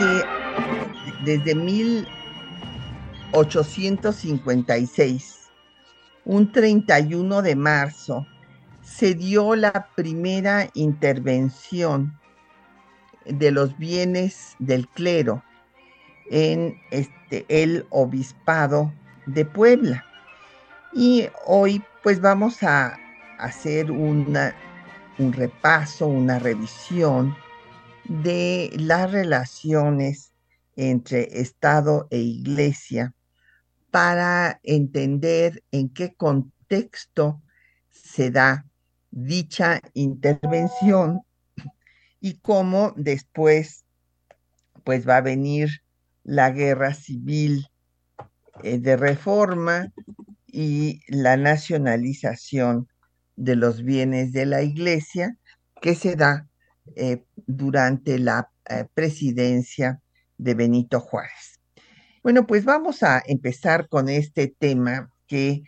Que desde 1856, un 31 de marzo, se dio la primera intervención de los bienes del clero en este, el obispado de Puebla. Y hoy pues vamos a hacer un repaso, una revisión de las relaciones entre Estado e Iglesia para entender en qué contexto se da dicha intervención y cómo después pues va a venir la guerra civil eh, de reforma y la nacionalización de los bienes de la iglesia que se da eh, durante la eh, presidencia de Benito Juárez. Bueno, pues vamos a empezar con este tema que,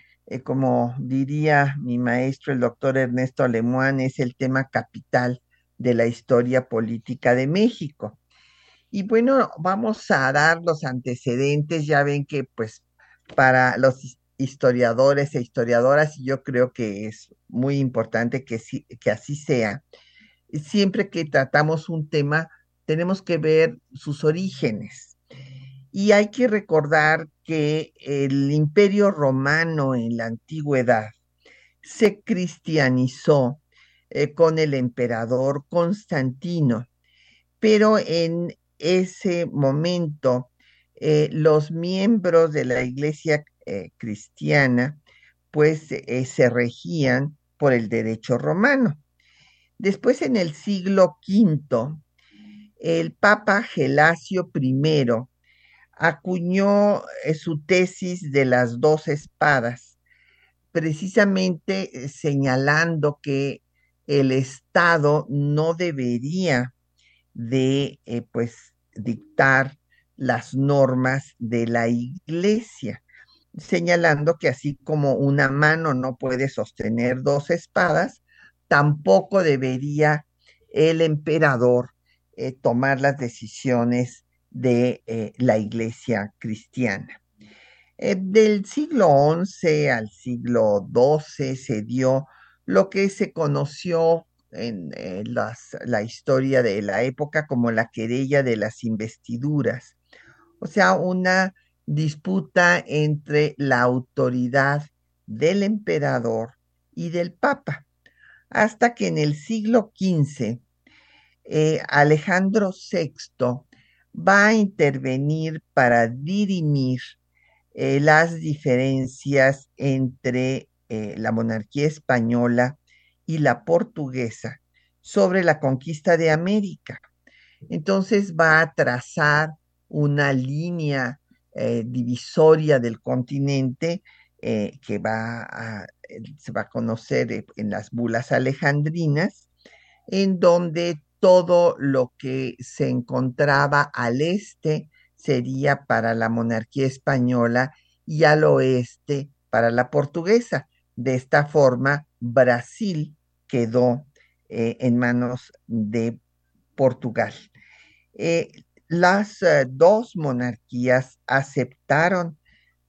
como diría mi maestro, el doctor Ernesto Lemoine, es el tema capital de la historia política de México. Y bueno, vamos a dar los antecedentes, ya ven que pues para los historiadores e historiadoras, y yo creo que es muy importante que, que así sea, siempre que tratamos un tema, tenemos que ver sus orígenes. Y hay que recordar que el imperio romano en la antigüedad se cristianizó eh, con el emperador Constantino, pero en ese momento eh, los miembros de la iglesia eh, cristiana pues se regían por el derecho romano. Después, en el siglo V, el Papa Gelasio I acuñó eh, su tesis de las dos espadas, precisamente eh, señalando que el Estado no debería de eh, pues dictar las normas de la iglesia, señalando que así como una mano no puede sostener dos espadas, tampoco debería el emperador eh, tomar las decisiones de eh, la iglesia cristiana. Eh, del siglo XI al siglo XII se dio lo que se conoció en la historia de la época como la querella de las investiduras, o sea, una disputa entre la autoridad del emperador y del papa hasta que en el siglo XV eh, Alejandro VI va a intervenir para dirimir eh, las diferencias entre eh, la monarquía española y la portuguesa sobre la conquista de América. Entonces va a trazar una línea divisoria del continente que va a se va a conocer eh, en las bulas alejandrinas, en donde todo lo que se encontraba al este sería para la monarquía española y al oeste para la portuguesa. De esta forma, Brasil quedó eh, en manos de Portugal. Eh, las dos monarquías aceptaron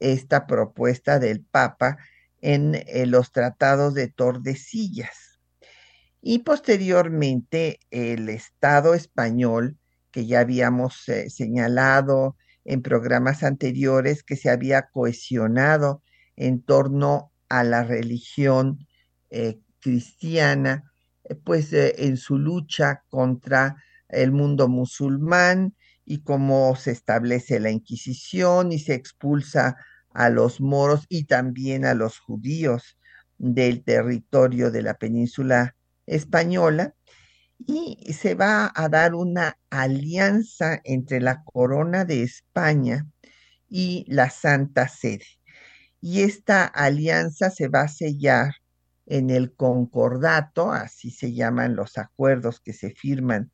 esta propuesta del Papa en eh, los tratados de Tordesillas. Y posteriormente el Estado español, que ya habíamos eh, señalado en programas anteriores, que se había cohesionado en torno a la religión eh, cristiana, pues en su lucha contra el mundo musulmán y cómo se establece la Inquisición y se expulsa a los moros y también a los judíos del territorio de la península española. y se va a dar una alianza entre la corona de España y la Santa Sede. Y esta alianza se va a sellar en el concordato, así se llaman los acuerdos que se firman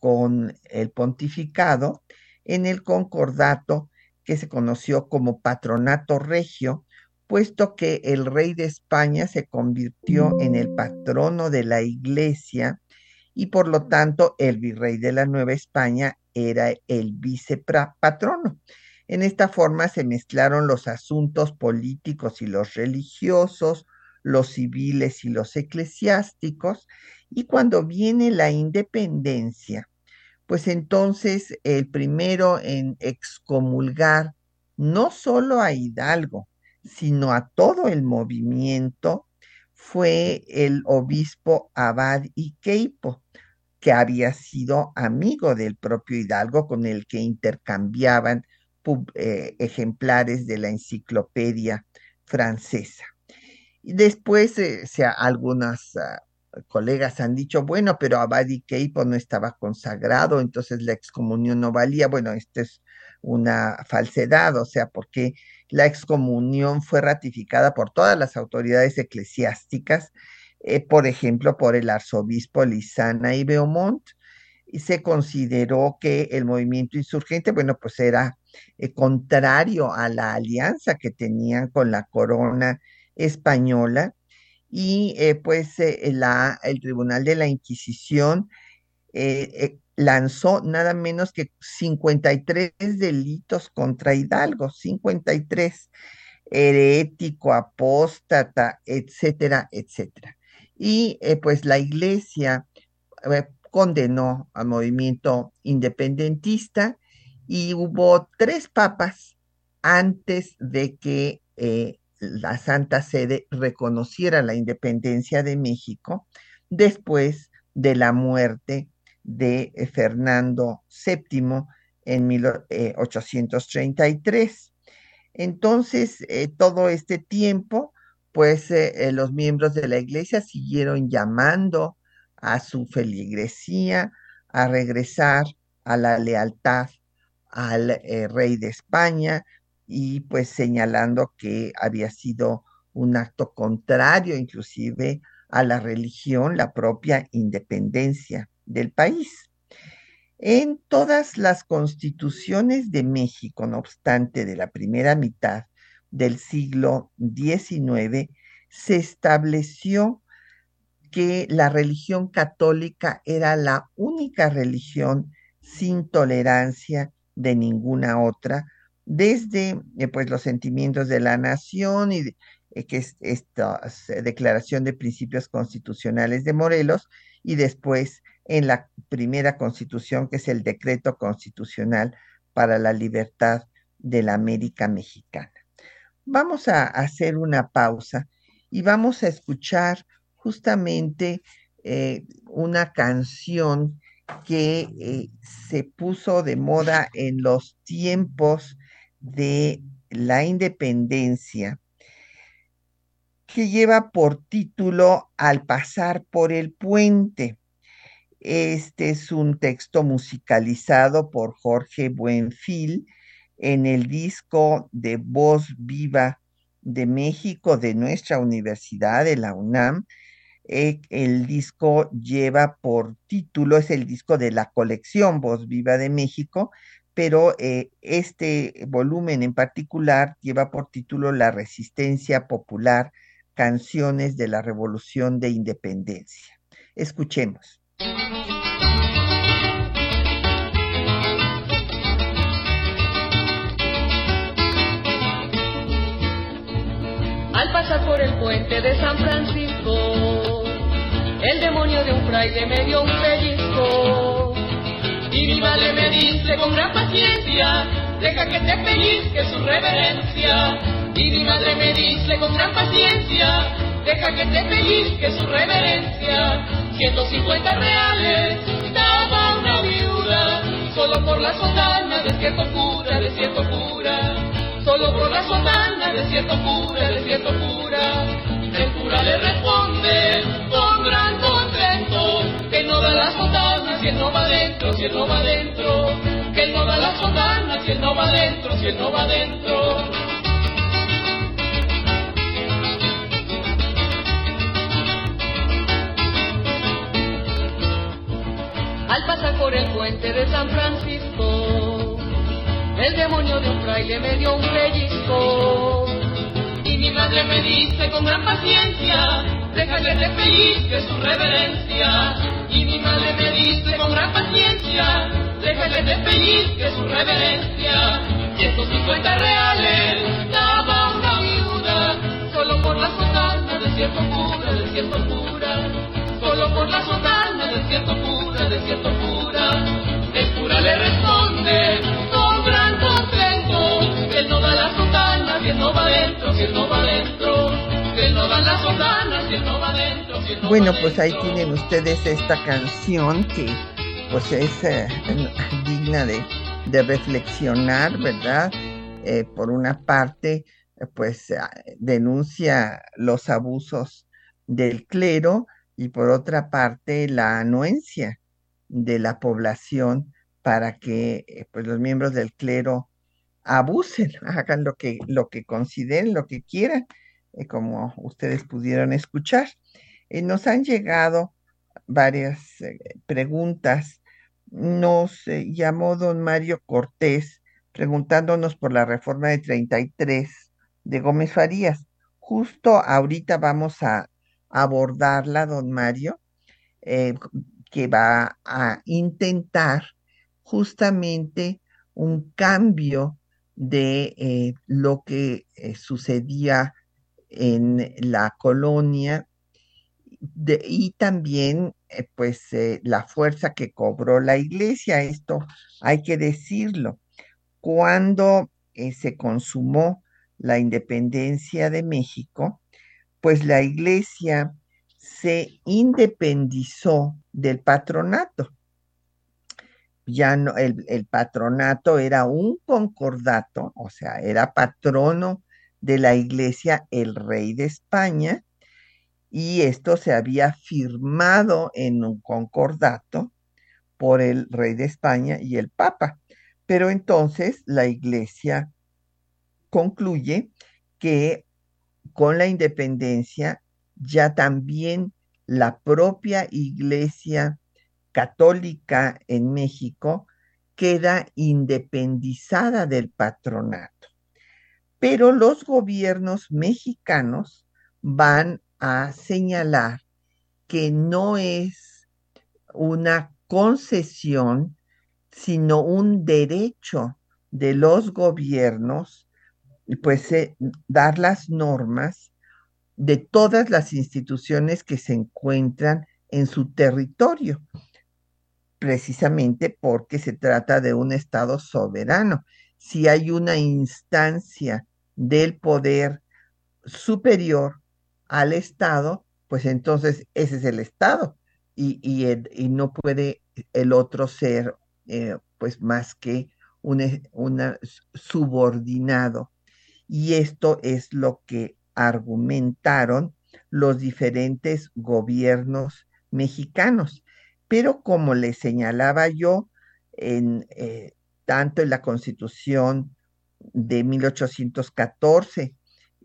con el pontificado, en el concordato que se conoció como patronato regio, puesto que el rey de España se convirtió en el patrono de la iglesia y por lo tanto el virrey de la Nueva España era el vicepatrono. En esta forma se mezclaron los asuntos políticos y los religiosos, los civiles y los eclesiásticos, y cuando viene la independencia, pues entonces el primero en excomulgar no solo a Hidalgo, sino a todo el movimiento, fue el obispo Abad y Queipo, que había sido amigo del propio Hidalgo, con el que intercambiaban eh, ejemplares de la enciclopedia francesa. Después, eh, algunas ah, colegas han dicho, bueno, pero Abadi Keipo no estaba consagrado, entonces la excomunión no valía. Bueno, esto es una falsedad, o sea, porque la excomunión fue ratificada por todas las autoridades eclesiásticas, eh, por ejemplo, por el arzobispo Lizana y Beaumont, y se consideró que el movimiento insurgente, bueno, pues era eh, contrario a la alianza que tenían con la corona española y eh, pues eh, el Tribunal de la Inquisición eh, lanzó nada menos que 53 delitos contra Hidalgo, 53, herético, apóstata, etcétera, etcétera. Y pues la iglesia condenó al movimiento independentista y hubo tres papas antes de que la Santa Sede reconociera la independencia de México después de la muerte de eh, Fernando VII en 1833. Eh, Entonces, eh, todo este tiempo, pues los miembros de la iglesia siguieron llamando a su feligresía a regresar a la lealtad al rey de España, y pues señalando que había sido un acto contrario inclusive a la religión, la propia independencia del país. En todas las constituciones de México, no obstante, de la primera mitad del siglo XIX, se estableció que la religión católica era la única religión sin tolerancia de ninguna otra, desde eh, pues, los sentimientos de la nación y eh, que es esta declaración de principios constitucionales de Morelos y después en la primera constitución que es el decreto constitucional para la libertad de la América Mexicana. Vamos a hacer una pausa y vamos a escuchar justamente eh, una canción que se puso de moda en los tiempos de la independencia que lleva por título Al pasar por el puente. Este es un texto musicalizado por Jorge Buenfil en el disco de Voz Viva de México de nuestra universidad, de la UNAM. Eh, el disco lleva por título, es el disco de la colección Voz Viva de México, pero eh, este volumen en particular lleva por título La resistencia popular, canciones de la revolución de independencia. Escuchemos. Al pasar por el puente de San Francisco, el demonio de un fraile me dio un pellizco mi madre me dice con gran paciencia, deja que te pellizque su reverencia. Y mi madre me dice con gran paciencia, deja que te pellizque su reverencia. 150 reales daba una viuda, solo por la sotana de cierto cura, de cierto cura. Solo por la sotana de cierto cura, de cierto cura. Si él no va adentro. Que él no da la sotana si él no va adentro, si él no va adentro. Al pasar por el puente de San Francisco, el demonio de un fraile me dio un pellizco. Y mi madre me dice con gran paciencia, déjale de que su reverencia. Y mi madre me dice con gran paciencia, déjale de que su reverencia. Y estos 50 reales daba una viuda, solo por la sotana de cierto cura, de cierto cura. Solo por la sotana de cierto cura, de cierto cura. El cura le responde con gran contento, que él no da la sotana, que no va adentro, que no va adentro. Bueno, pues ahí tienen ustedes esta canción que pues es eh, digna de, reflexionar, ¿verdad? Eh, por una parte, pues ah, denuncia los abusos del clero y por otra parte la anuencia de la población para que eh, pues los miembros del clero abusen, hagan lo que, lo que consideren, lo que quieran eh, como ustedes pudieron escuchar. Eh, nos han llegado varias eh, preguntas. Nos llamó don Mario Cortés preguntándonos por la reforma de 33 de Gómez Farías. Justo ahorita vamos a abordarla, don Mario, que va a intentar justamente un cambio de lo que sucedía en la colonia y también eh, pues eh, la fuerza que cobró la iglesia, esto hay que decirlo. Cuando eh, se consumó la independencia de México, pues la iglesia se independizó del patronato. Ya no, el, el patronato era un concordato, o sea, era patrono de la iglesia el rey de España y esto se había firmado en un concordato por el rey de España y el papa. Pero entonces la iglesia concluye que con la independencia ya también la propia iglesia católica en México queda independizada del patronato pero los gobiernos mexicanos van a señalar que no es una concesión, sino un derecho de los gobiernos, pues eh, dar las normas de todas las instituciones que se encuentran en su territorio, precisamente porque se trata de un Estado soberano si hay una instancia del poder superior al Estado, pues entonces ese es el Estado y, y, no puede el otro ser eh, pues más que un una subordinado. Y esto es lo que argumentaron los diferentes gobiernos mexicanos. Pero como le señalaba yo, en, eh, tanto en la Constitución de 1814,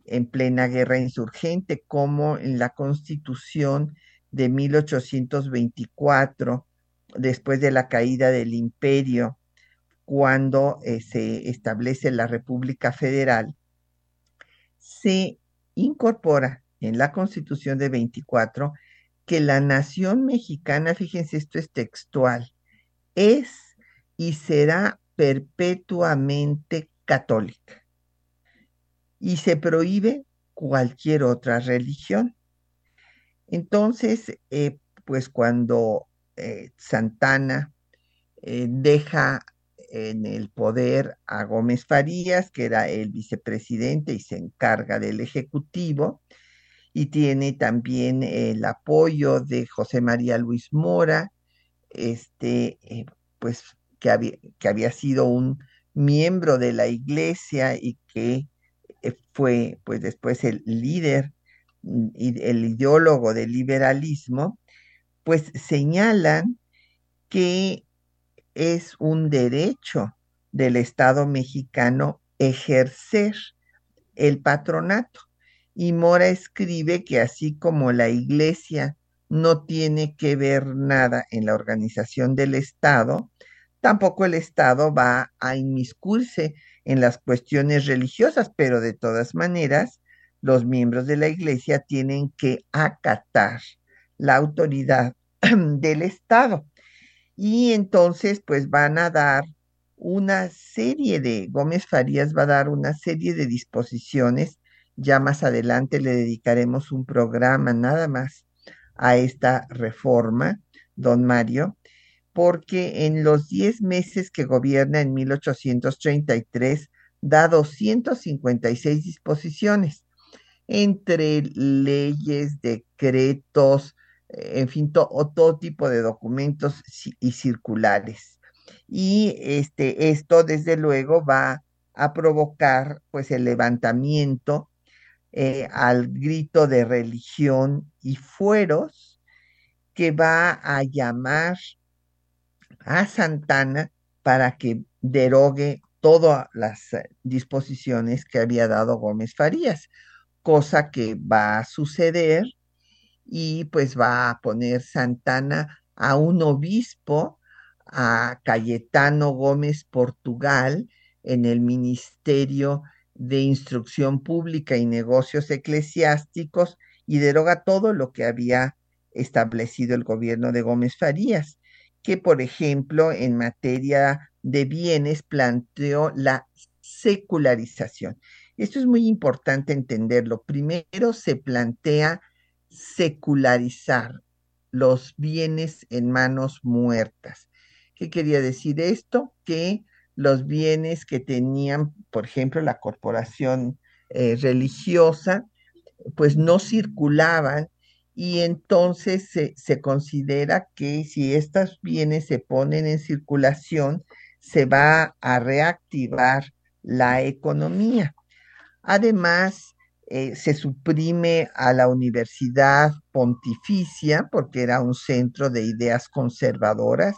en plena guerra insurgente, como en la Constitución de 1824, después de la caída del imperio, cuando eh, se establece la República Federal, se incorpora en la Constitución de 24 que la nación mexicana, fíjense, esto es textual, es y será perpetuamente católica y se prohíbe cualquier otra religión. Entonces, eh, pues cuando eh, Santana eh, deja en el poder a Gómez Farías, que era el vicepresidente y se encarga del Ejecutivo, y tiene también el apoyo de José María Luis Mora, este, pues que había, sido un miembro de la iglesia y que eh, fue pues después el líder y el ideólogo del liberalismo, pues señalan que es un derecho del Estado mexicano ejercer el patronato. Y Mora escribe que así como la Iglesia no tiene que ver nada en la organización del Estado, tampoco el Estado va a inmiscuirse en las cuestiones religiosas, pero de todas maneras, los miembros de la Iglesia tienen que acatar la autoridad del Estado. Y entonces, pues van a dar una serie de, Gómez Farías va a dar una serie de disposiciones, ya más adelante le dedicaremos un programa nada más a esta reforma, don Mario, porque en los 10 meses que gobierna en 1833 da 256 disposiciones. Entre leyes, decretos, en fin, todo tipo de documentos y circulares. Y este, esto desde luego va a provocar pues el levantamiento eh, al grito de religión y fueros que va a llamar a Santana para que derogue todas las eh, disposiciones que había dado Gómez Farías, cosa que va a suceder y pues va a poner Santana a un obispo a Cayetano Gómez Portugal en el Ministerio de Instrucción Pública y Negocios Eclesiásticos y deroga todo lo que había establecido el gobierno de Gómez Farías, que por ejemplo en materia de bienes planteó la secularización. Esto es muy importante entenderlo. Primero se plantea secularizar los bienes en manos muertas. ¿Qué quería decir esto? Que los bienes que tenían, por ejemplo, la corporación eh, religiosa, pues no circulaban y entonces se, se, considera que si estos bienes se ponen en circulación, se va a reactivar la economía. Además, eh, se suprime a la Universidad Pontificia porque era un centro de ideas conservadoras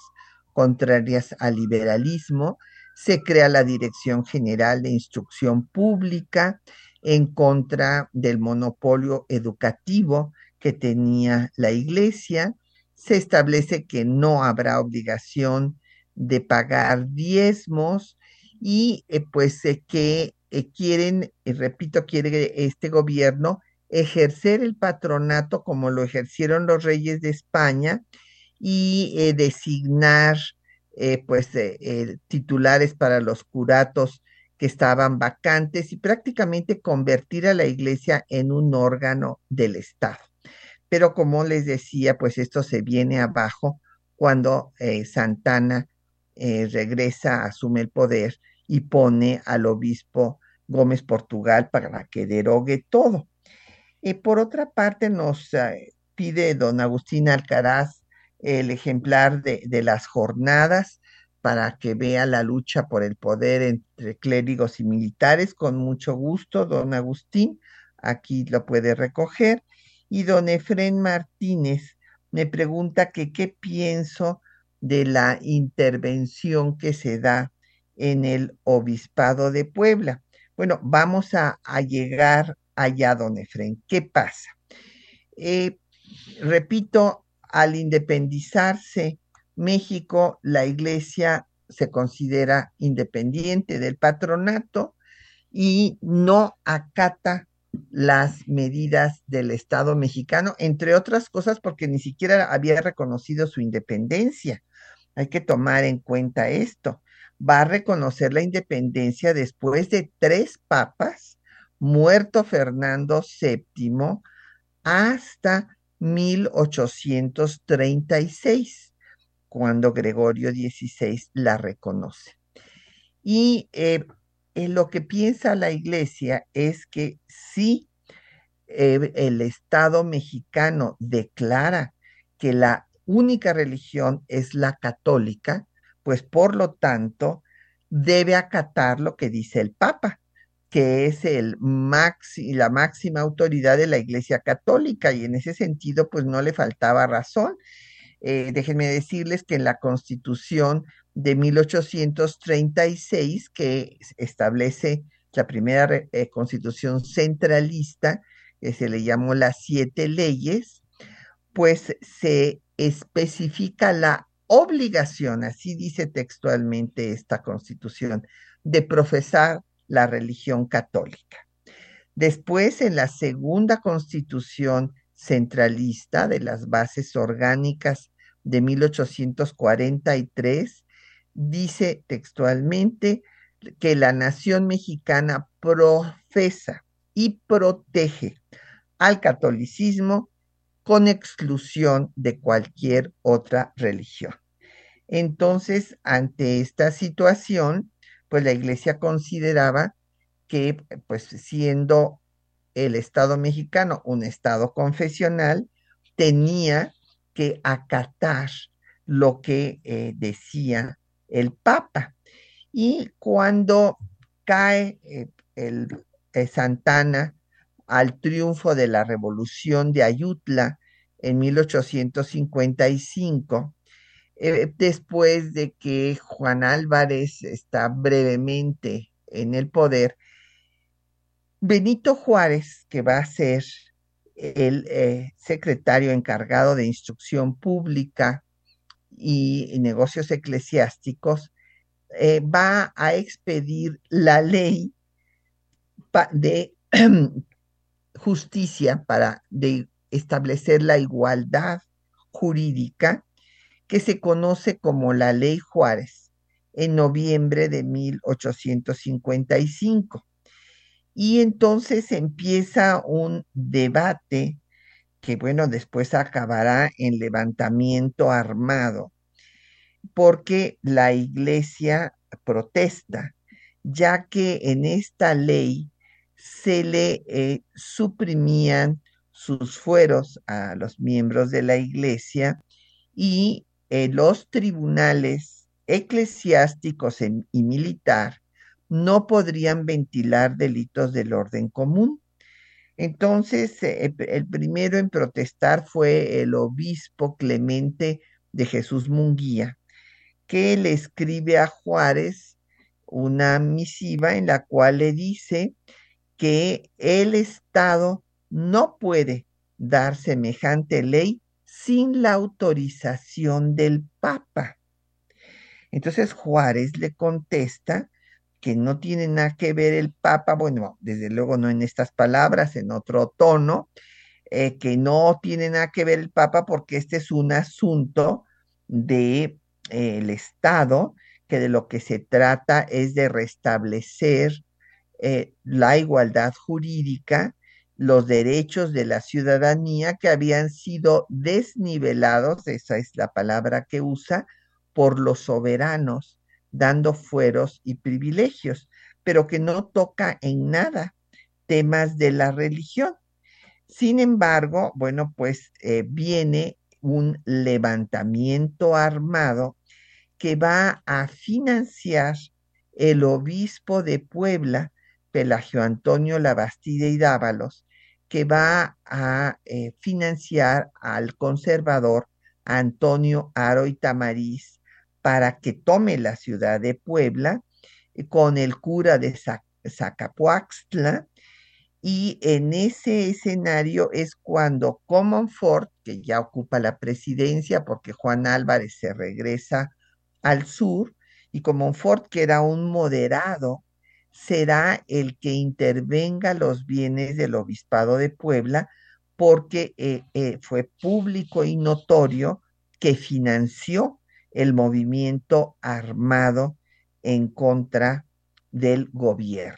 contrarias al liberalismo, se crea la Dirección General de Instrucción Pública en contra del monopolio educativo que tenía la Iglesia, se establece que no habrá obligación de pagar diezmos y eh, pues que eh, quieren, repito, quiere este gobierno ejercer el patronato como lo ejercieron los reyes de España y eh, designar eh, pues eh, titulares para los curatos que estaban vacantes y prácticamente convertir a la iglesia en un órgano del Estado. Pero como les decía, pues esto se viene abajo cuando Santana regresa, asume el poder y pone al obispo Gómez Portugal para que derogue todo. por otra parte, nos pide don Agustín Alcaraz el ejemplar de, las jornadas para que vea la lucha por el poder entre clérigos y militares. Con mucho gusto, don Agustín, aquí lo puede recoger. Y don Efren Martínez me pregunta que qué pienso de la intervención que se da en el obispado de Puebla. Bueno, vamos a, llegar allá, don Efren. ¿Qué pasa? Eh, repito, al independizarse México, la iglesia se considera independiente del patronato y no acata las medidas del Estado mexicano, entre otras cosas porque ni siquiera había reconocido su independencia. Hay que tomar en cuenta esto. Va a reconocer la independencia después de tres papas, muerto Fernando VII, hasta 1836, cuando Gregorio XVI la reconoce. Y eh, lo que piensa la iglesia es que si eh, el Estado mexicano declara que la única religión es la católica, pues por lo tanto debe acatar lo que dice el Papa que es la máxima autoridad de la Iglesia Católica y en ese sentido pues no le faltaba razón. Eh, déjenme decirles que en la Constitución de 1836, que establece la primera eh, constitución centralista, que se le llamó las siete leyes, pues se especifica la obligación, así dice textualmente esta constitución, de profesar la religión católica. Después, en la segunda constitución centralista de las bases orgánicas de 1843, dice textualmente que la nación mexicana profesa y protege al catolicismo con exclusión de cualquier otra religión. Entonces, ante esta situación, pues la iglesia consideraba que, pues siendo el Estado mexicano un Estado confesional, tenía que acatar lo que eh, decía el Papa. Y cuando cae eh, el eh, Santana al triunfo de la revolución de Ayutla en 1855, después de que Juan Álvarez está brevemente en el poder, Benito Juárez, que va a ser el eh, secretario encargado de instrucción pública y, negocios eclesiásticos, eh, va a expedir la ley de justicia para establecer la igualdad jurídica que se conoce como la ley Juárez en noviembre de 1855. Y entonces empieza un debate que, bueno, después acabará en levantamiento armado, porque la iglesia protesta, ya que en esta ley se le eh, suprimían sus fueros a los miembros de la iglesia y eh, los tribunales eclesiásticos y militar no podrían ventilar delitos del orden común. Entonces, eh, el primero en protestar fue el obispo Clemente de Jesús Munguía, que le escribe a Juárez una misiva en la cual le dice que el Estado no puede dar semejante ley sin la autorización del Papa. Entonces Juárez le contesta que no tiene nada que ver el Papa, bueno, desde luego no en estas palabras, en otro tono, eh, que no tiene nada que ver el Papa porque este es un asunto del de, eh, Estado, que de lo que se trata es de restablecer eh, la igualdad jurídica, los derechos de la ciudadanía que habían sido desnivelados, esa es la palabra que usa, por los soberanos dando fueros y privilegios, pero que no toca en nada temas de la religión. Sin embargo, bueno, pues eh, viene un levantamiento armado que va a financiar el obispo de Puebla, Pelagio Antonio Labastide y Dávalos, que va a eh, financiar al conservador Antonio Aro Tamariz para que tome la ciudad de Puebla eh, con el cura de Zacapuaxtla. Y en ese escenario es cuando Comonfort, que ya ocupa la presidencia porque Juan Álvarez se regresa al sur, y Comonfort, que era un moderado, será el que intervenga los bienes del obispado de Puebla, porque eh, eh, fue público y notorio que financió el movimiento armado en contra del gobierno.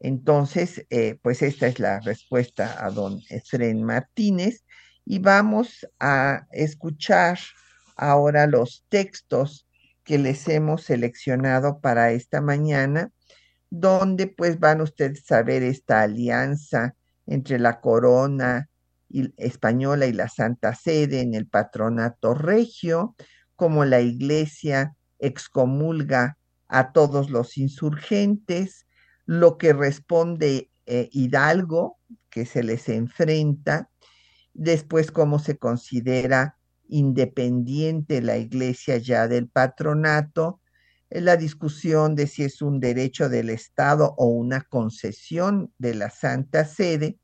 Entonces, eh, pues esta es la respuesta a don Efren Martínez y vamos a escuchar ahora los textos que les hemos seleccionado para esta mañana, donde pues van ustedes a ver esta alianza entre la corona española y la Santa Sede en el patronato regio, como la iglesia excomulga a todos los insurgentes, lo que responde eh, Hidalgo, que se les enfrenta, después cómo se considera independiente la iglesia ya del patronato, la discusión de si es un derecho del Estado o una concesión de la Santa Sede,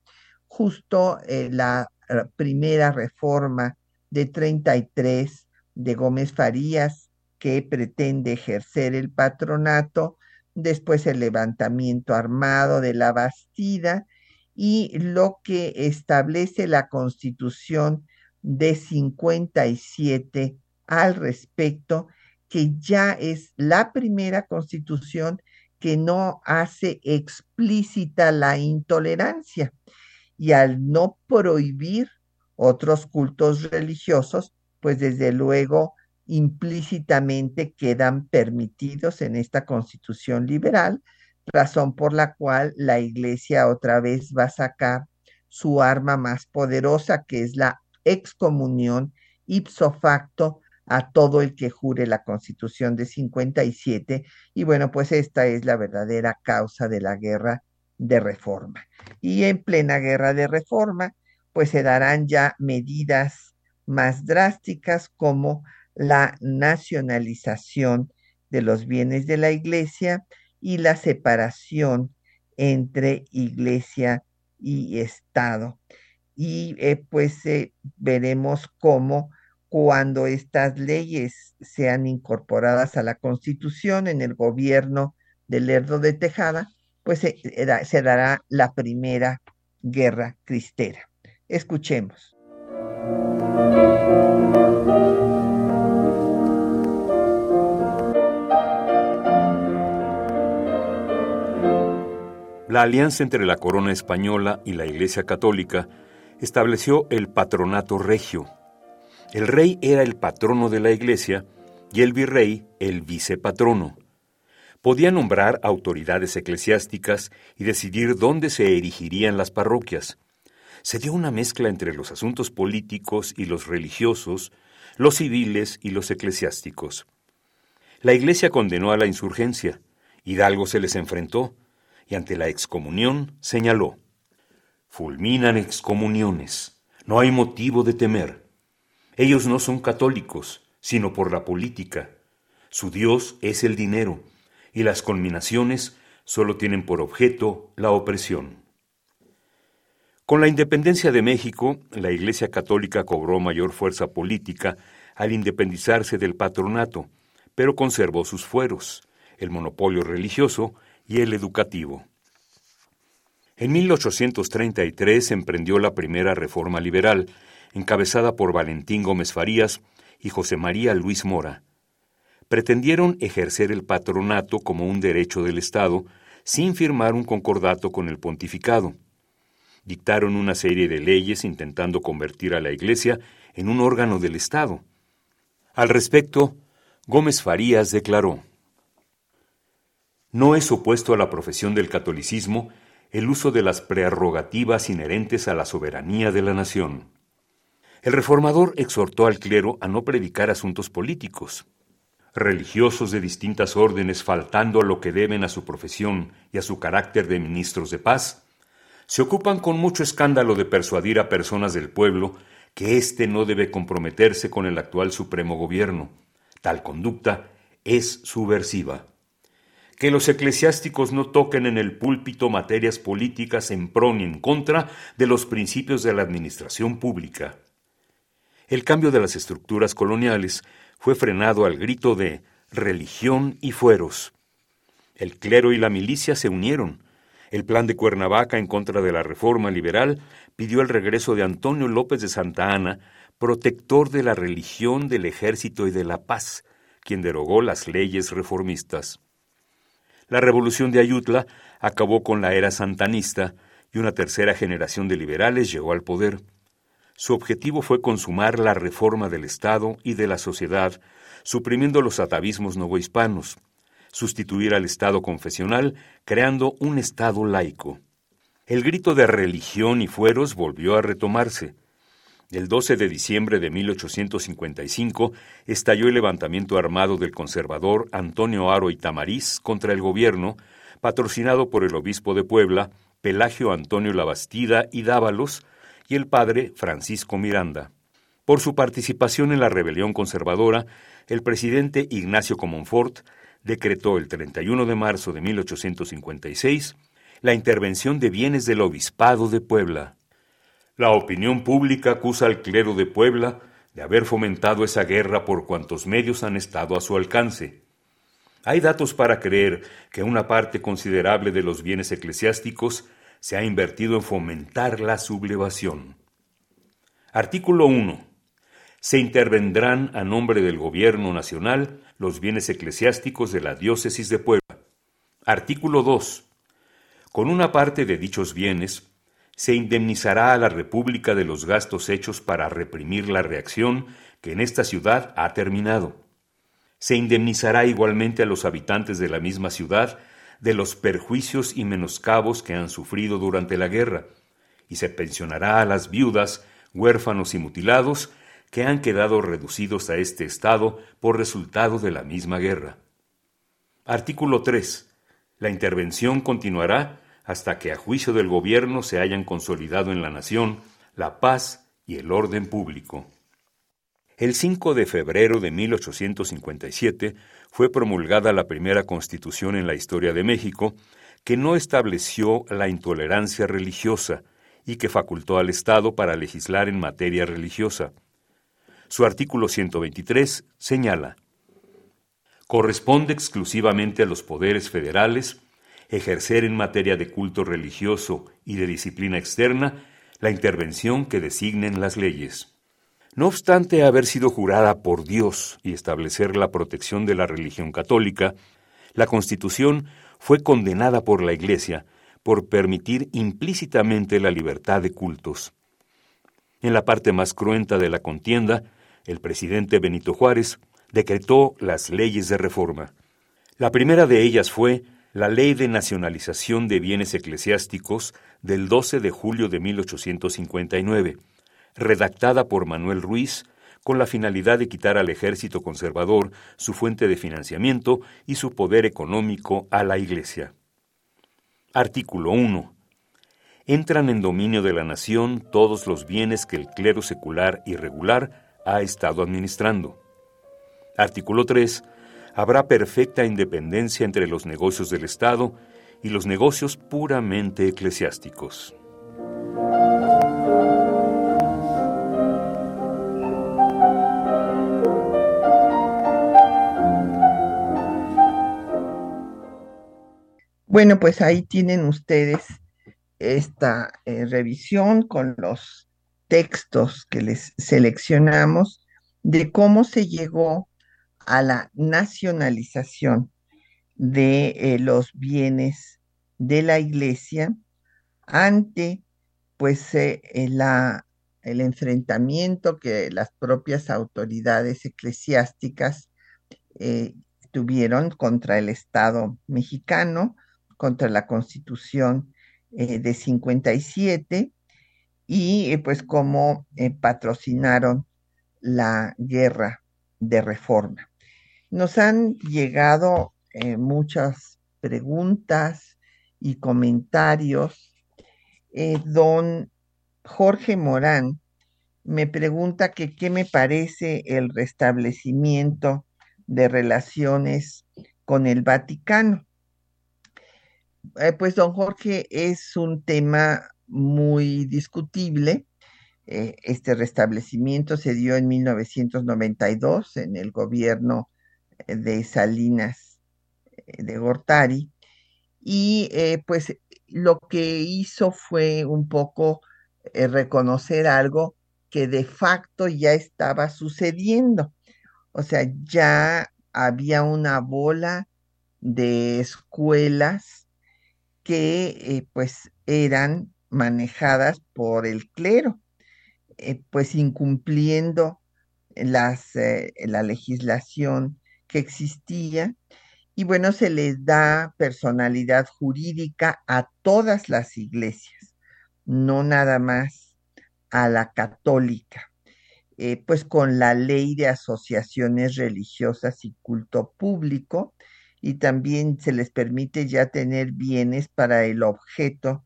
justo eh, la eh, primera reforma de 33 de Gómez Farías, que pretende ejercer el patronato, después el levantamiento armado de la Bastida y lo que establece la constitución de 57 al respecto, que ya es la primera constitución que no hace explícita la intolerancia. Y al no prohibir otros cultos religiosos, pues desde luego implícitamente quedan permitidos en esta constitución liberal, razón por la cual la iglesia otra vez va a sacar su arma más poderosa, que es la excomunión ipso facto a todo el que jure la constitución de 57. Y bueno, pues esta es la verdadera causa de la guerra de reforma. Y en plena guerra de reforma, pues se darán ya medidas más drásticas como la nacionalización de los bienes de la iglesia y la separación entre iglesia y Estado. Y eh, pues eh, veremos cómo cuando estas leyes sean incorporadas a la Constitución en el gobierno del Lerdo de Tejada, pues se, se dará la primera guerra cristera. Escuchemos. La alianza entre la corona española y la Iglesia católica estableció el patronato regio. El rey era el patrono de la Iglesia y el virrey el vicepatrono. Podía nombrar autoridades eclesiásticas y decidir dónde se erigirían las parroquias. Se dio una mezcla entre los asuntos políticos y los religiosos, los civiles y los eclesiásticos. La Iglesia condenó a la insurgencia. Hidalgo se les enfrentó, y ante la excomunión señaló, Fulminan excomuniones, no hay motivo de temer. Ellos no son católicos, sino por la política. Su Dios es el dinero, y las conminaciones solo tienen por objeto la opresión. Con la independencia de México, la Iglesia Católica cobró mayor fuerza política al independizarse del patronato, pero conservó sus fueros, el monopolio religioso y el educativo. En 1833 emprendió la primera reforma liberal, encabezada por Valentín Gómez Farías y José María Luis Mora. Pretendieron ejercer el patronato como un derecho del Estado sin firmar un concordato con el pontificado. Dictaron una serie de leyes intentando convertir a la Iglesia en un órgano del Estado. Al respecto, Gómez Farías declaró, no es opuesto a la profesión del catolicismo el uso de las prerrogativas inherentes a la soberanía de la nación. El reformador exhortó al clero a no predicar asuntos políticos. Religiosos de distintas órdenes faltando a lo que deben a su profesión y a su carácter de ministros de paz, se ocupan con mucho escándalo de persuadir a personas del pueblo que éste no debe comprometerse con el actual supremo gobierno. Tal conducta es subversiva que los eclesiásticos no toquen en el púlpito materias políticas en pro ni en contra de los principios de la administración pública. El cambio de las estructuras coloniales fue frenado al grito de religión y fueros. El clero y la milicia se unieron. El plan de Cuernavaca en contra de la reforma liberal pidió el regreso de Antonio López de Santa Ana, protector de la religión, del ejército y de la paz, quien derogó las leyes reformistas. La revolución de Ayutla acabó con la era santanista y una tercera generación de liberales llegó al poder. Su objetivo fue consumar la reforma del Estado y de la sociedad, suprimiendo los atavismos novohispanos, sustituir al Estado confesional, creando un Estado laico. El grito de religión y fueros volvió a retomarse. El 12 de diciembre de 1855 estalló el levantamiento armado del conservador Antonio Aro y Tamariz contra el gobierno, patrocinado por el obispo de Puebla, Pelagio Antonio Labastida y Dávalos, y el padre Francisco Miranda. Por su participación en la rebelión conservadora, el presidente Ignacio Comonfort decretó el 31 de marzo de 1856 la intervención de bienes del obispado de Puebla. La opinión pública acusa al clero de Puebla de haber fomentado esa guerra por cuantos medios han estado a su alcance. Hay datos para creer que una parte considerable de los bienes eclesiásticos se ha invertido en fomentar la sublevación. Artículo 1. Se intervendrán a nombre del Gobierno Nacional los bienes eclesiásticos de la Diócesis de Puebla. Artículo 2. Con una parte de dichos bienes, se indemnizará a la República de los gastos hechos para reprimir la reacción que en esta ciudad ha terminado. Se indemnizará igualmente a los habitantes de la misma ciudad de los perjuicios y menoscabos que han sufrido durante la guerra, y se pensionará a las viudas, huérfanos y mutilados que han quedado reducidos a este estado por resultado de la misma guerra. Artículo 3. La intervención continuará hasta que a juicio del gobierno se hayan consolidado en la nación la paz y el orden público. El 5 de febrero de 1857 fue promulgada la primera constitución en la historia de México que no estableció la intolerancia religiosa y que facultó al Estado para legislar en materia religiosa. Su artículo 123 señala, corresponde exclusivamente a los poderes federales ejercer en materia de culto religioso y de disciplina externa la intervención que designen las leyes. No obstante haber sido jurada por Dios y establecer la protección de la religión católica, la Constitución fue condenada por la Iglesia por permitir implícitamente la libertad de cultos. En la parte más cruenta de la contienda, el presidente Benito Juárez decretó las leyes de reforma. La primera de ellas fue la Ley de Nacionalización de Bienes Eclesiásticos del 12 de julio de 1859, redactada por Manuel Ruiz con la finalidad de quitar al ejército conservador su fuente de financiamiento y su poder económico a la Iglesia. Artículo 1. Entran en dominio de la nación todos los bienes que el clero secular y regular ha estado administrando. Artículo 3 habrá perfecta independencia entre los negocios del Estado y los negocios puramente eclesiásticos. Bueno, pues ahí tienen ustedes esta eh, revisión con los textos que les seleccionamos de cómo se llegó a la nacionalización de eh, los bienes de la iglesia ante pues eh, la, el enfrentamiento que las propias autoridades eclesiásticas eh, tuvieron contra el Estado mexicano, contra la Constitución de 57 y pues cómo patrocinaron la guerra de reforma. Nos han llegado eh, muchas preguntas y comentarios. Eh, don Jorge Morán me pregunta que qué me parece el restablecimiento de relaciones con el Vaticano. Eh, pues don Jorge es un tema muy discutible. este restablecimiento se dio en 1992 en el gobierno de Salinas eh, de Gortari. Y eh, pues lo que hizo fue un poco eh, reconocer algo que de facto ya estaba sucediendo. O sea, ya había una bola de escuelas que pues eran manejadas por el clero, pues incumpliendo las, la legislación que existía. Y bueno, se les da personalidad jurídica a todas las iglesias, no nada más a la católica, eh, pues con la ley de asociaciones religiosas y culto público, y también se les permite ya tener bienes para el objeto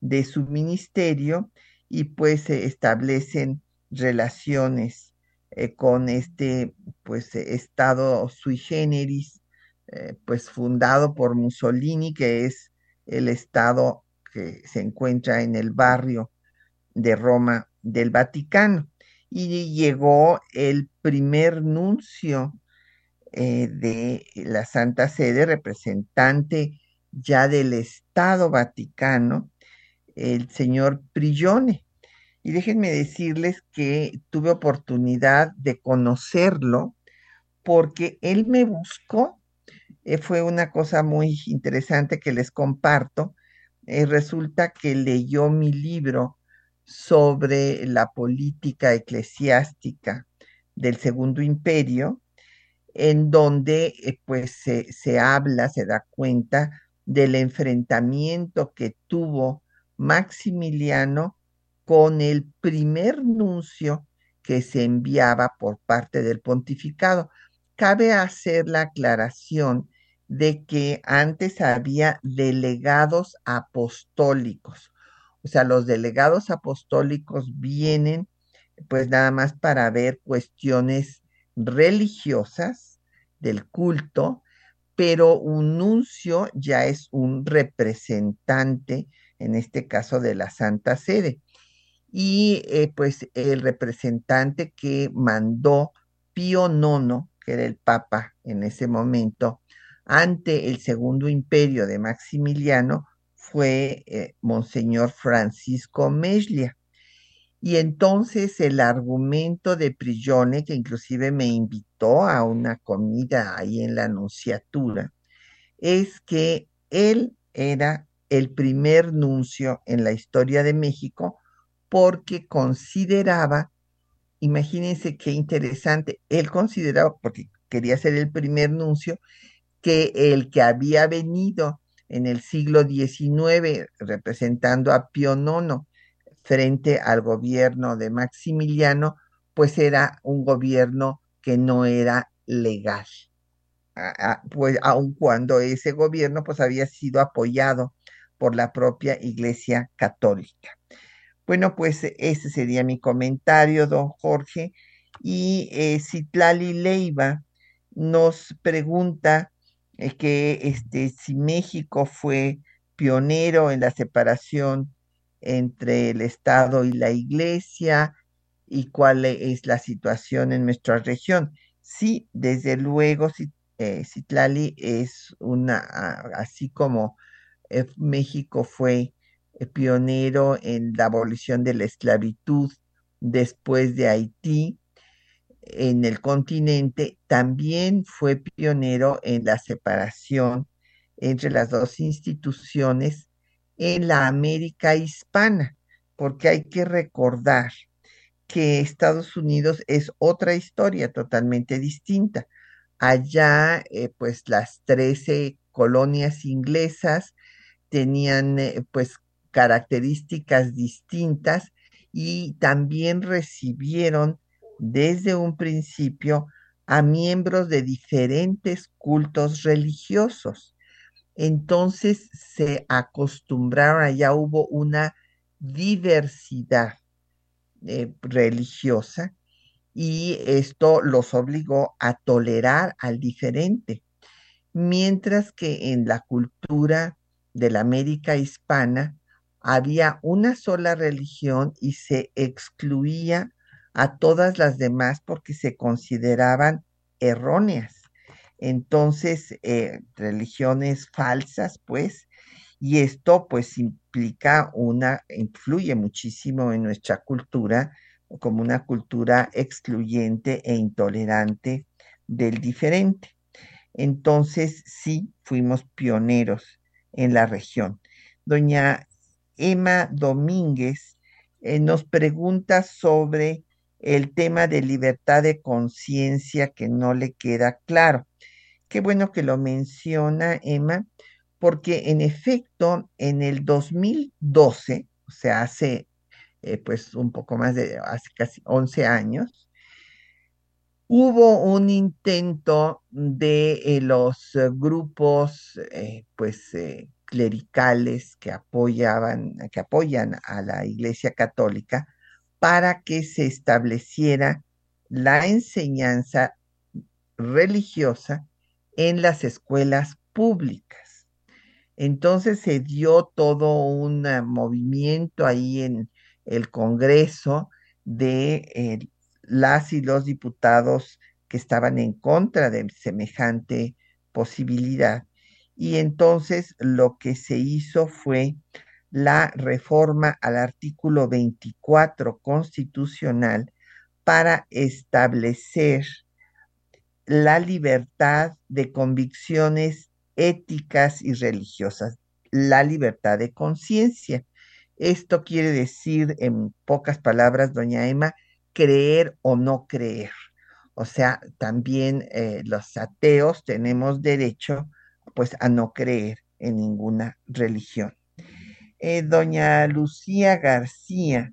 de su ministerio y pues se establecen relaciones eh, con este pues estado sui generis eh, pues fundado por Mussolini que es el estado que se encuentra en el barrio de Roma del Vaticano. Y llegó el primer nuncio eh, de la Santa Sede, representante ya del Estado Vaticano, el señor Prigione. Y déjenme decirles que tuve oportunidad de conocerlo porque él me buscó. Eh, fue una cosa muy interesante que les comparto. Eh, resulta que leyó mi libro sobre la política eclesiástica del Segundo Imperio, en donde eh, pues se, se habla, se da cuenta del enfrentamiento que tuvo Maximiliano con el primer nuncio que se enviaba por parte del pontificado. Cabe hacer la aclaración de que antes había delegados apostólicos. O sea, los delegados apostólicos vienen pues nada más para ver cuestiones religiosas del culto, pero un nuncio ya es un representante, en este caso de la Santa Sede. Y eh, pues el representante que mandó Pío IX, que era el Papa en ese momento, ante el Segundo Imperio de Maximiliano, fue eh, Monseñor Francisco Meslia. Y entonces el argumento de Prigione, que inclusive me invitó a una comida ahí en la Anunciatura, es que él era el primer nuncio en la historia de México porque consideraba, imagínense qué interesante, él consideraba, porque quería ser el primer nuncio, que el que había venido en el siglo XIX representando a Pío IX frente al gobierno de Maximiliano, pues era un gobierno que no era legal. pues aun cuando ese gobierno pues había sido apoyado por la propia Iglesia Católica. Bueno, pues ese sería mi comentario, don Jorge. Y eh, Citlali Leiva nos pregunta eh, que este, si México fue pionero en la separación entre el Estado y la Iglesia y cuál es la situación en nuestra región. Sí, desde luego, eh, Citlali es una, así como eh, México fue eh, pionero en la abolición de la esclavitud después de Haití, en el continente, también fue pionero en la separación entre las dos instituciones en la América hispana, porque hay que recordar que Estados Unidos es otra historia totalmente distinta. Allá, eh, pues las 13 colonias inglesas tenían eh, pues características distintas y también recibieron desde un principio a miembros de diferentes cultos religiosos. Entonces se acostumbraron, allá hubo una diversidad eh, religiosa y esto los obligó a tolerar al diferente, mientras que en la cultura de la América hispana había una sola religión y se excluía a todas las demás porque se consideraban erróneas entonces eh, religiones falsas, pues, y esto pues implica una, influye muchísimo en nuestra cultura como una cultura excluyente e intolerante del diferente. Entonces, sí, fuimos pioneros en la región. Doña Emma Domínguez eh, nos pregunta sobre el tema de libertad de conciencia que no le queda claro. Qué bueno que lo menciona Emma, porque en efecto, en el 2012, o sea, hace eh, pues un poco más de, hace casi 11 años, hubo un intento de eh, los eh, grupos pues clericales que apoyaban, que apoyan a la Iglesia Católica para que se estableciera la enseñanza religiosa en las escuelas públicas. Entonces se dio todo un movimiento ahí en el Congreso de eh, las y los diputados que estaban en contra de semejante posibilidad. Y entonces lo que se hizo fue la reforma al artículo 24 constitucional para establecer la libertad de convicciones éticas y religiosas, la libertad de conciencia. Esto quiere decir, en pocas palabras, doña Emma, creer o no creer. O sea, también eh, los ateos tenemos derecho pues a no creer en ninguna religión. Eh, doña Lucía García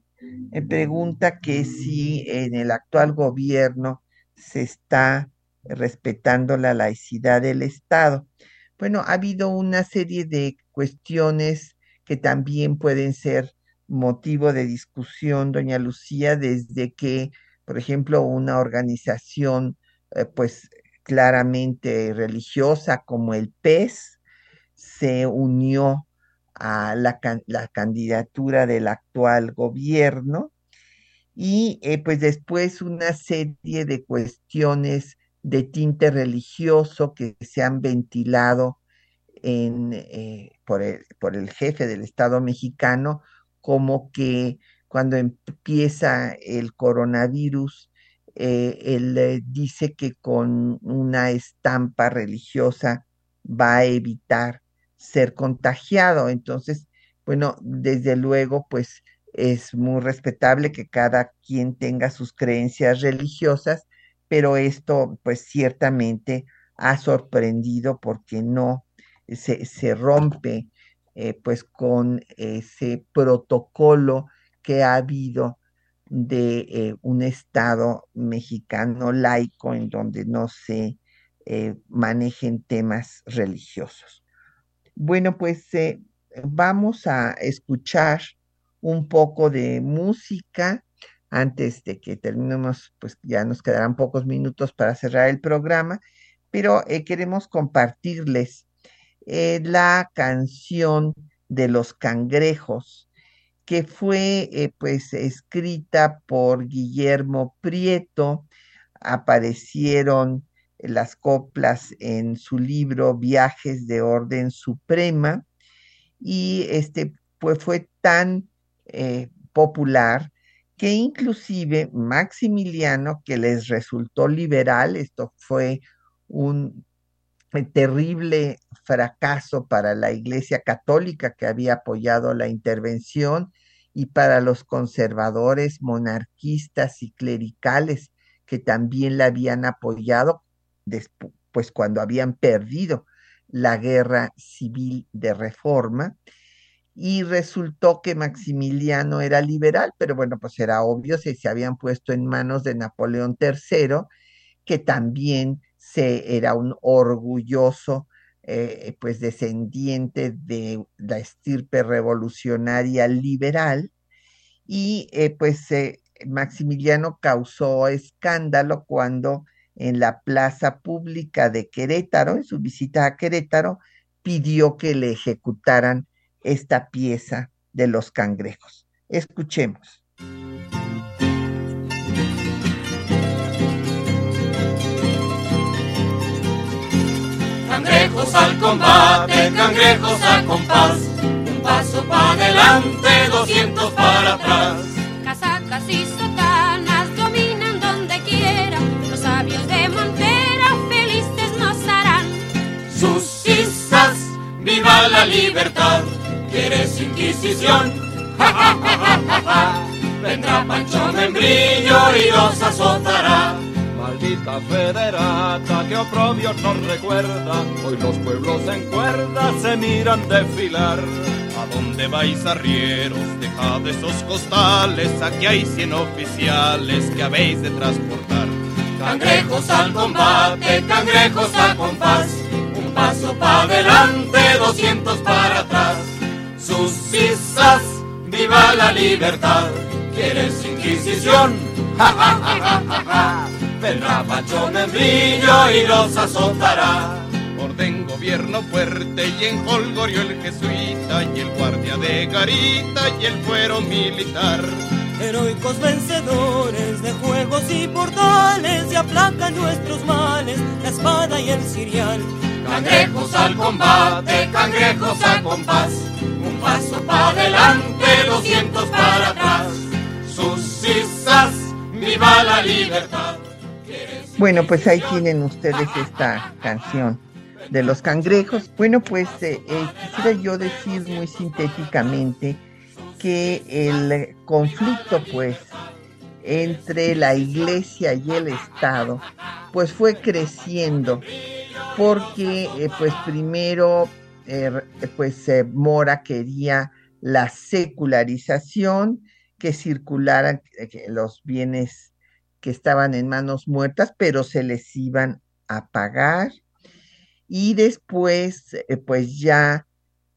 pregunta que si en el actual gobierno se está respetando la laicidad del Estado. Bueno, ha habido una serie de cuestiones que también pueden ser motivo de discusión, doña Lucía, desde que, por ejemplo, una organización, eh, pues claramente religiosa como el PES, se unió a la, candidatura del actual gobierno y eh, pues después una serie de cuestiones de tinte religioso que se han ventilado en, eh, por, el, por, el, jefe del Estado mexicano, como que cuando empieza el coronavirus, eh, él dice que con una estampa religiosa va a evitar ser contagiado. Entonces, bueno, desde luego, pues es muy respetable que cada quien tenga sus creencias religiosas, pero esto pues ciertamente ha sorprendido porque no se, rompe eh, pues con ese protocolo que ha habido de eh, un Estado mexicano laico en donde no se eh, manejen temas religiosos. Bueno, pues vamos a escuchar un poco de música antes de que terminemos, pues ya nos quedarán pocos minutos para cerrar el programa, pero queremos compartirles eh, la canción de los cangrejos, que fue eh, pues escrita por Guillermo Prieto, aparecieron las coplas en su libro Viajes de Orden Suprema, y este pues fue tan popular que inclusive Maximiliano, que les resultó liberal, esto fue un terrible fracaso para la Iglesia Católica que había apoyado la intervención y para los conservadores, monarquistas y clericales que también la habían apoyado después, pues cuando habían perdido la guerra civil de reforma. Y resultó que Maximiliano era liberal, pero bueno, pues era obvio si se habían puesto en manos de Napoleón III, que también se, era un orgulloso eh, pues descendiente de la estirpe revolucionaria liberal y eh, pues eh, Maximiliano causó escándalo cuando en la plaza pública de Querétaro, en su visita a Querétaro, pidió que le ejecutaran esta pieza de los cangrejos. Escuchemos. Cangrejos al combate, cangrejos a compás, un paso para adelante, doscientos para atrás. Casacas y sotanas dominan donde quiera, los sabios de Montera felices nos harán. Sus cisas, viva la libertad ¿Quieres inquisición? Vendrá Pancho Membrillo y los azotará. Maldita federata que oprobio nos recuerda, hoy los pueblos en cuerda se miran desfilar. ¿A dónde vais arrieros? Dejad esos costales, aquí hay cien oficiales que habéis de transportar. Cangrejos al combate, cangrejos al compás, un paso para adelante, doscientos para atrás sus cisas, viva la libertad. ¿Quieres inquisición? ¡Ja, ja, ja, ja, ja, ja! Vendrá Pancho Membrillo y los azotará. Orden gobierno fuerte y en Holgorio el jesuita y el guardia de garita y el fuero militar. Heroicos vencedores de juegos y portales y aplacan nuestros males, la espada y el cirial. Cangrejos al combate, cangrejos a compás, un paso para adelante, doscientos para atrás. Sus cisas, viva la libertad. Bueno, pues ahí tienen ustedes esta canción de los cangrejos. Bueno, pues eh, eh, quisiera yo decir muy sintéticamente que el conflicto, pues, entre la iglesia y el Estado, pues fue creciendo, porque, eh, pues, primero, pues, Mora quería la secularización, que circularan los bienes que estaban en manos muertas, pero se les iban a pagar. Y después, eh, pues ya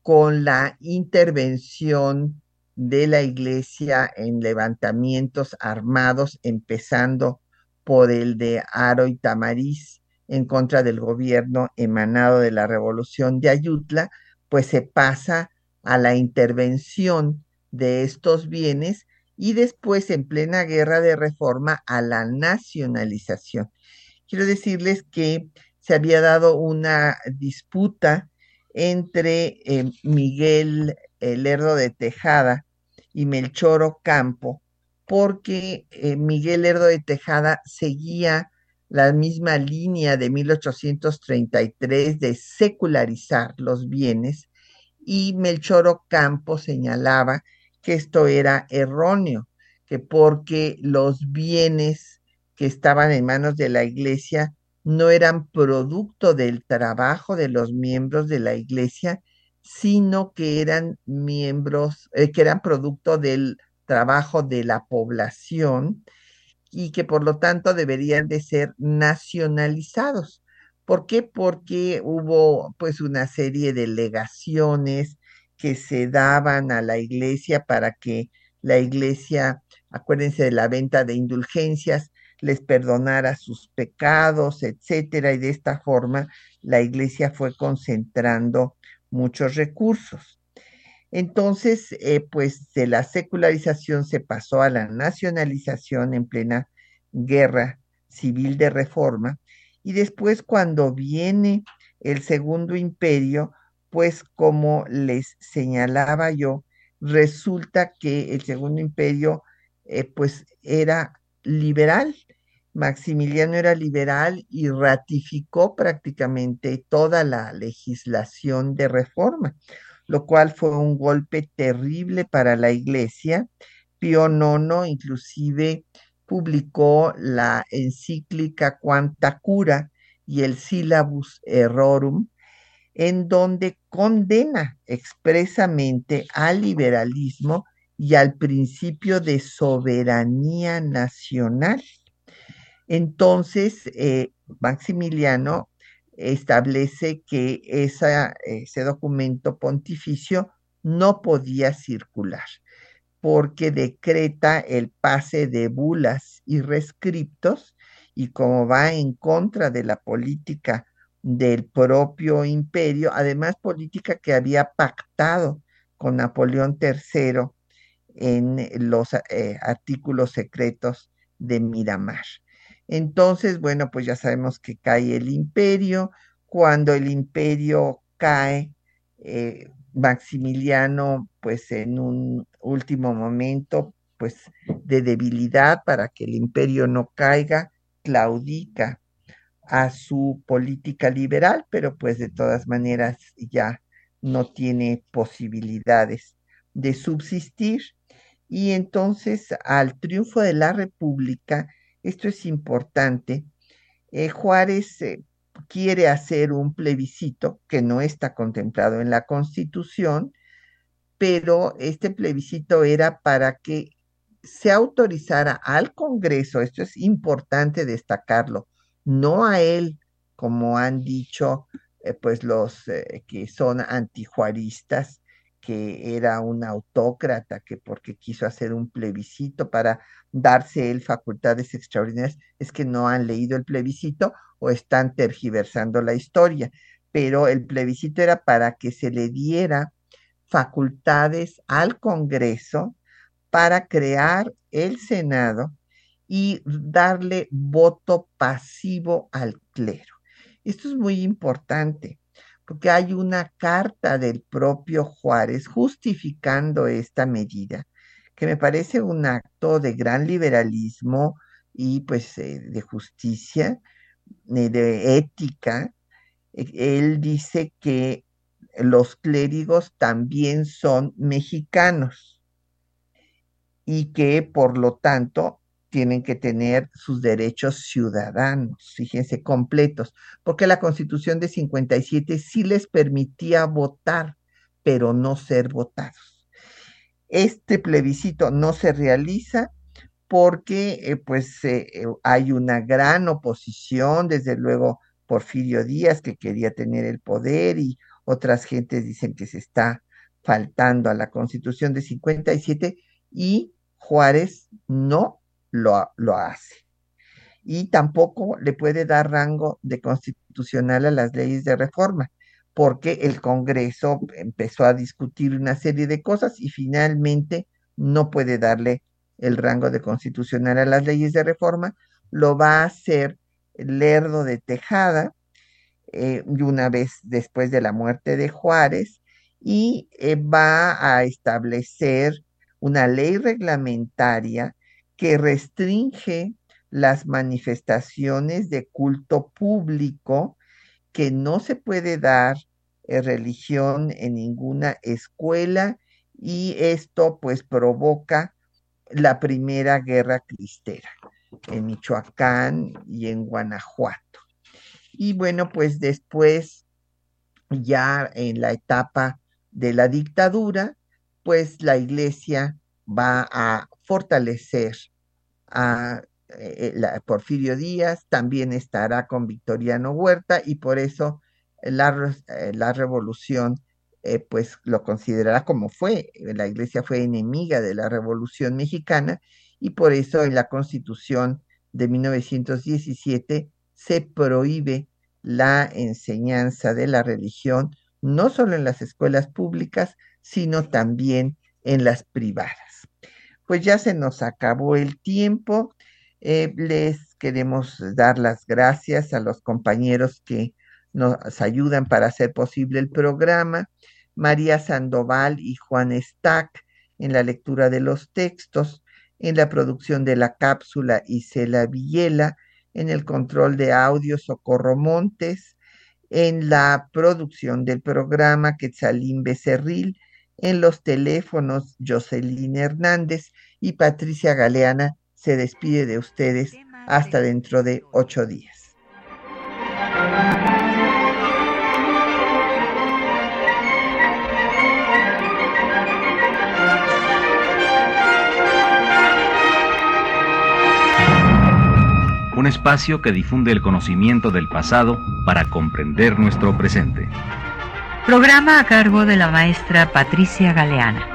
con la intervención de la iglesia en levantamientos armados, empezando por el de Aro y Tamariz en contra del gobierno emanado de la revolución de Ayutla, pues se pasa a la intervención de estos bienes y después en plena guerra de reforma a la nacionalización. Quiero decirles que se había dado una disputa entre eh, Miguel Lerdo de Tejada y Melchor Ocampo, porque eh, Miguel Lerdo de Tejada seguía la misma línea de 1833 de secularizar los bienes y Melchor Ocampo señalaba que esto era erróneo, que porque los bienes que estaban en manos de la iglesia no eran producto del trabajo de los miembros de la iglesia, sino que eran miembros, eh, que eran producto del trabajo de la población y que por lo tanto deberían de ser nacionalizados. ¿Por qué? Porque hubo pues una serie de legaciones, que se daban a la iglesia para que la iglesia, acuérdense de la venta de indulgencias, les perdonara sus pecados, etcétera, y de esta forma la iglesia fue concentrando muchos recursos. Entonces, eh, pues de la secularización se pasó a la nacionalización en plena guerra civil de reforma, y después cuando viene el segundo imperio, pues como les señalaba yo, resulta que el Segundo Imperio eh, pues era liberal. Maximiliano era liberal y ratificó prácticamente toda la legislación de reforma, lo cual fue un golpe terrible para la iglesia. Pío IX inclusive publicó la encíclica Quanta Cura y el Syllabus Errorum, en donde condena expresamente al liberalismo y al principio de soberanía nacional. Entonces, eh, Maximiliano establece que ese documento pontificio no podía circular porque decreta el pase de bulas y rescriptos y como va en contra de la política del propio imperio, además política que había pactado con Napoleón III en los eh, artículos secretos de Miramar. Entonces, bueno, pues ya sabemos que cae el imperio. Cuando el imperio cae, eh, Maximiliano, pues en un último momento, pues de debilidad para que el imperio no caiga, claudica a su política liberal, pero pues de todas maneras ya no tiene posibilidades de subsistir. Y entonces al triunfo de la República, esto es importante, eh, Juárez eh, quiere hacer un plebiscito que no está contemplado en la Constitución, pero este plebiscito era para que se autorizara al Congreso, esto es importante destacarlo, no a él, como han dicho eh, pues los eh, que son antijuaristas, que era un autócrata, que porque quiso hacer un plebiscito para darse él facultades extraordinarias, es que no han leído el plebiscito o están tergiversando la historia. Pero el plebiscito era para que se le diera facultades al Congreso para crear el Senado y darle voto pasivo al clero. Esto es muy importante porque hay una carta del propio Juárez justificando esta medida, que me parece un acto de gran liberalismo y pues eh, de justicia, eh, de ética. E, él dice que los clérigos también son mexicanos y que por lo tanto tienen que tener sus derechos ciudadanos, fíjense, completos, porque la constitución de 57 sí les permitía votar, pero no ser votados. Este plebiscito no se realiza porque eh, pues eh, eh, hay una gran oposición, desde luego Porfirio Díaz que quería tener el poder y otras gentes dicen que se está faltando a la constitución de 57 y Juárez no lo, hace. Y tampoco le puede dar rango de constitucional a las leyes de reforma, porque el Congreso empezó a discutir una serie de cosas y finalmente no puede darle el rango de constitucional a las leyes de reforma, lo va a hacer Lerdo de Tejada, eh, una vez después de la muerte de Juárez, y eh, va a establecer una ley reglamentaria que restringe las manifestaciones de culto público, que no se puede dar eh, religión en ninguna escuela y esto pues provoca la primera guerra cristera en Michoacán y en Guanajuato. Y bueno, pues después, ya en la etapa de la dictadura, pues la iglesia va a fortalecer a eh, Porfirio Díaz, también estará con Victoriano Huerta y por eso la, eh, la revolución eh, pues lo considerará como fue. La iglesia fue enemiga de la revolución mexicana y por eso en la constitución de 1917 se prohíbe la enseñanza de la religión, no solo en las escuelas públicas, sino también en las privadas pues ya se nos acabó el tiempo. Eh, les queremos dar las gracias a los compañeros que nos ayudan para hacer posible el programa. María Sandoval y Juan Stack en la lectura de los textos, en la producción de la cápsula Isela Villela, en el control de audio Socorro Montes, en la producción del programa Quetzalín Becerril, en los teléfonos, Jocelyn Hernández y Patricia Galeana se despide de ustedes hasta dentro de ocho días. Un espacio que difunde el conocimiento del pasado para comprender nuestro presente. Programa a cargo de la maestra Patricia Galeana.